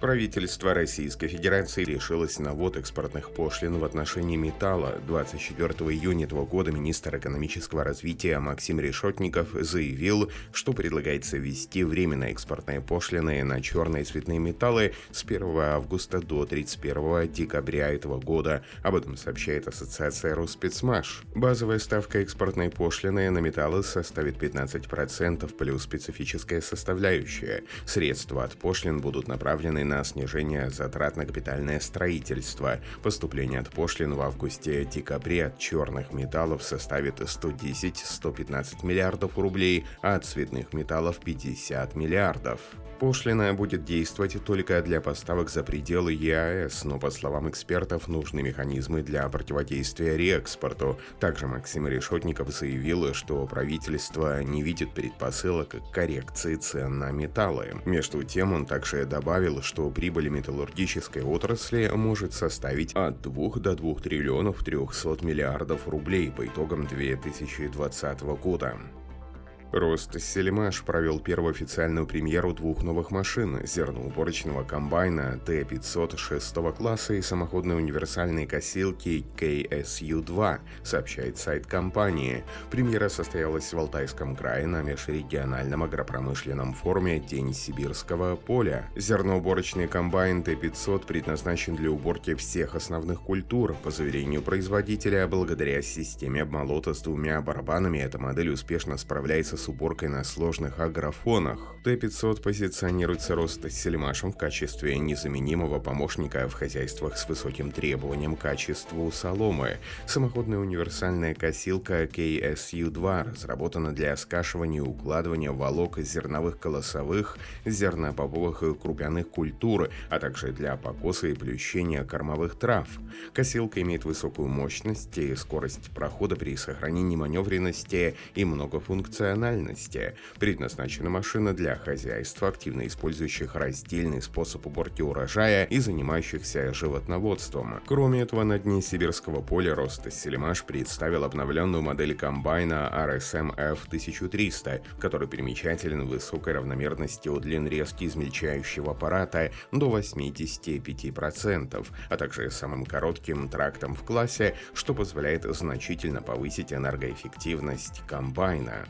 Правительство Российской Федерации решилось на ввод экспортных пошлин в отношении металла. 24 июня этого года министр экономического развития Максим Решетников заявил, что предлагается ввести временные экспортные пошлины на черные цветные металлы с 1 августа до 31 декабря этого года. Об этом сообщает Ассоциация Роспецмаш. Базовая ставка экспортной пошлины на металлы составит 15% плюс специфическая составляющая. Средства от пошлин будут направлены на снижение затрат на капитальное строительство. Поступление от пошлин в августе-декабре от черных металлов составит 110-115 миллиардов рублей, а от цветных металлов 50 миллиардов. Пошлина будет действовать только для поставок за пределы ЕАЭС, но, по словам экспертов, нужны механизмы для противодействия реэкспорту. Также Максим Решетников заявил, что правительство не видит предпосылок к коррекции цен на металлы. Между тем, он также добавил, что прибыль металлургической отрасли может составить от 2 до 2 триллионов 300 миллиардов рублей по итогам 2020 года. Ростселимаш провел первую официальную премьеру двух новых машин – зерноуборочного комбайна Т-500 6 класса и самоходной универсальной косилки KSU-2, сообщает сайт компании. Премьера состоялась в Алтайском крае на межрегиональном агропромышленном форуме «День сибирского поля». Зерноуборочный комбайн Т-500 предназначен для уборки всех основных культур. По заверению производителя, благодаря системе обмолота с двумя барабанами эта модель успешно справляется с уборкой на сложных агрофонах. Т-500 позиционируется Ростсельмашем в качестве незаменимого помощника в хозяйствах с высоким требованием к качеству соломы. Самоходная универсальная косилка KSU-2 разработана для скашивания и укладывания волок зерновых колосовых, зернобобовых и крупяных культур, а также для покоса и плющения кормовых трав. Косилка имеет высокую мощность и скорость прохода при сохранении маневренности и многофункциональности функциональности. Предназначена машина для хозяйства, активно использующих раздельный способ уборки урожая и занимающихся животноводством. Кроме этого, на дне сибирского поля роста Селимаш представил обновленную модель комбайна RSM F1300, который примечателен высокой равномерностью длин резки измельчающего аппарата до 85%, а также самым коротким трактом в классе, что позволяет значительно повысить энергоэффективность комбайна.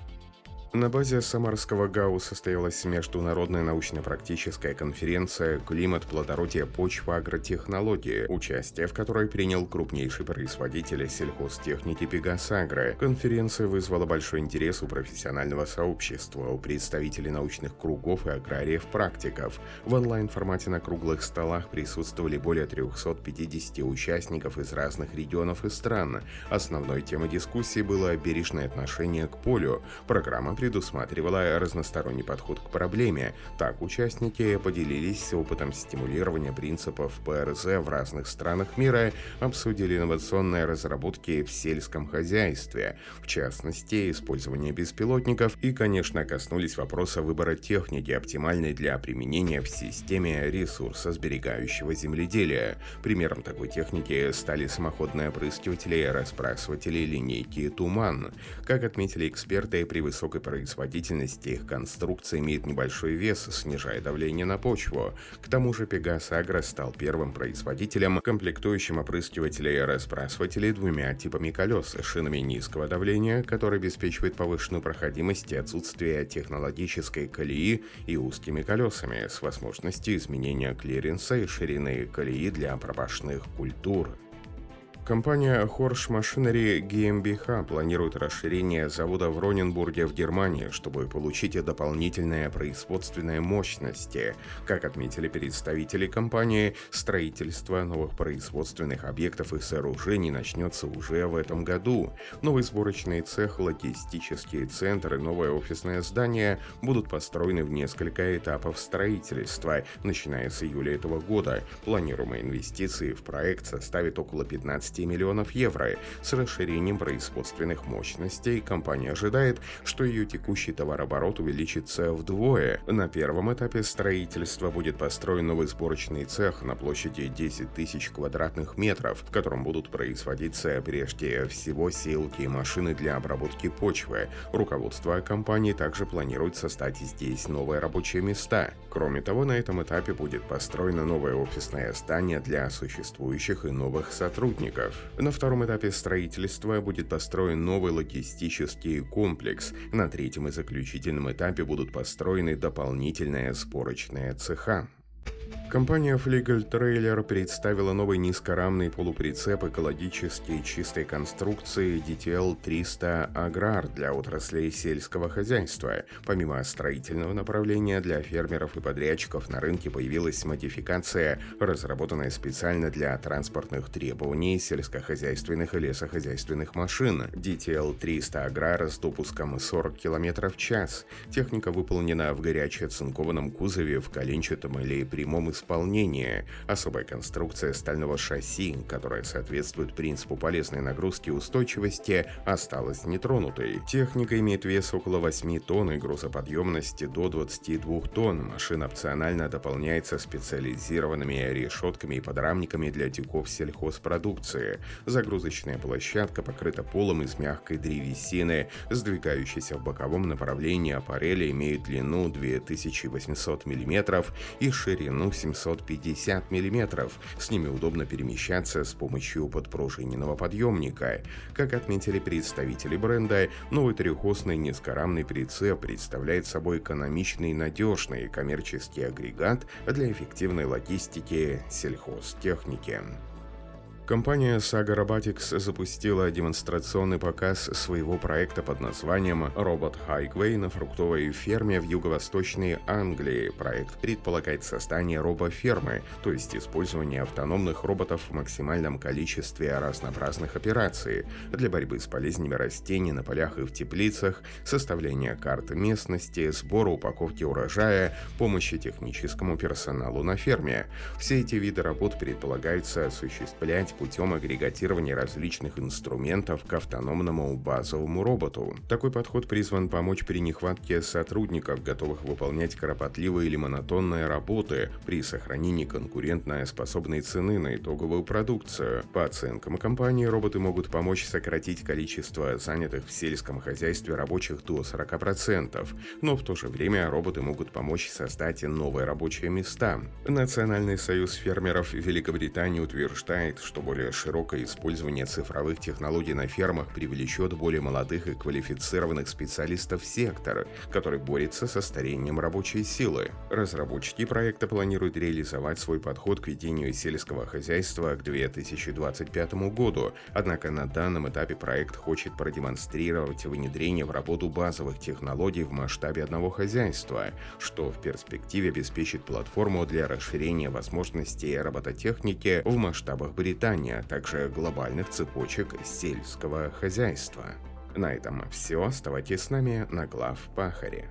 На базе Самарского ГАУ состоялась международная научно-практическая конференция «Климат, плодородие, почва, агротехнологии», участие в которой принял крупнейший производитель сельхозтехники «Пегасагро». Конференция вызвала большой интерес у профессионального сообщества, у представителей научных кругов и аграриев-практиков. В онлайн-формате на круглых столах присутствовали более 350 участников из разных регионов и стран. Основной темой дискуссии было бережное отношение к полю. Программа предусматривала разносторонний подход к проблеме. Так, участники поделились опытом стимулирования принципов ПРЗ в разных странах мира, обсудили инновационные разработки в сельском хозяйстве, в частности, использование беспилотников и, конечно, коснулись вопроса выбора техники, оптимальной для применения в системе ресурсосберегающего земледелия. Примером такой техники стали самоходные опрыскиватели, распрасыватели, линейки «Туман». Как отметили эксперты, при высокой производительности их конструкция имеет небольшой вес, снижая давление на почву. К тому же Пегас Агро стал первым производителем, комплектующим опрыскивателей и разбрасывателей двумя типами колес, шинами низкого давления, которые обеспечивают повышенную проходимость и отсутствие технологической колеи, и узкими колесами с возможностью изменения клиренса и ширины колеи для пропашных культур. Компания Horsch Machinery GmbH планирует расширение завода в Роненбурге в Германии, чтобы получить дополнительные производственные мощности. Как отметили представители компании, строительство новых производственных объектов и сооружений начнется уже в этом году. Новый сборочный цех, логистические центры, новое офисное здание будут построены в несколько этапов строительства, начиная с июля этого года. Планируемые инвестиции в проект составят около 15 миллионов евро. С расширением производственных мощностей компания ожидает, что ее текущий товарооборот увеличится вдвое. На первом этапе строительства будет построен новый сборочный цех на площади 10 тысяч квадратных метров, в котором будут производиться прежде всего сеялки и машины для обработки почвы. Руководство компании также планирует создать здесь новые рабочие места. Кроме того, на этом этапе будет построено новое офисное здание для существующих и новых сотрудников. На втором этапе строительства будет построен новый логистический комплекс. На третьем и заключительном этапе будут построены дополнительные сборочные цеха. Компания Fliegel Trailer представила новый низкорамный полуприцеп экологически чистой конструкции DTL-300 Agrar для отраслей сельского хозяйства. Помимо строительного направления для фермеров и подрядчиков на рынке появилась модификация, разработанная специально для транспортных требований сельскохозяйственных и лесохозяйственных машин. DTL-300 Agrar с допуском 40 км в час. Техника выполнена в горяче оцинкованном кузове в коленчатом или прямом исполнения. Особая конструкция стального шасси, которая соответствует принципу полезной нагрузки и устойчивости, осталась нетронутой. Техника имеет вес около 8 тонн и грузоподъемности до 22 тонн. Машина опционально дополняется специализированными решетками и подрамниками для тюков сельхозпродукции. Загрузочная площадка покрыта полом из мягкой древесины, сдвигающаяся в боковом направлении аппареля имеет длину 2800 мм и ширину 700 750 мм. С ними удобно перемещаться с помощью подпружиненного подъемника. Как отметили представители бренда, новый трехосный низкорамный прицеп представляет собой экономичный и надежный коммерческий агрегат для эффективной логистики сельхозтехники. Компания Saga Robotics запустила демонстрационный показ своего проекта под названием «Робот Highway» на фруктовой ферме в юго-восточной Англии. Проект предполагает создание робофермы, то есть использование автономных роботов в максимальном количестве разнообразных операций для борьбы с болезнями растений на полях и в теплицах, составления карты местности, сбора упаковки урожая, помощи техническому персоналу на ферме. Все эти виды работ предполагается осуществлять путем агрегатирования различных инструментов к автономному базовому роботу. Такой подход призван помочь при нехватке сотрудников, готовых выполнять кропотливые или монотонные работы при сохранении конкурентной способной цены на итоговую продукцию. По оценкам компании, роботы могут помочь сократить количество занятых в сельском хозяйстве рабочих до 40%, но в то же время роботы могут помочь создать новые рабочие места. Национальный союз фермеров Великобритании утверждает, что более широкое использование цифровых технологий на фермах привлечет более молодых и квалифицированных специалистов сектора, который борется со старением рабочей силы. Разработчики проекта планируют реализовать свой подход к ведению сельского хозяйства к 2025 году, однако на данном этапе проект хочет продемонстрировать внедрение в работу базовых технологий в масштабе одного хозяйства, что в перспективе обеспечит платформу для расширения возможностей робототехники в масштабах Британии а также глобальных цепочек сельского хозяйства. На этом все. Оставайтесь с нами на глав Пахаре.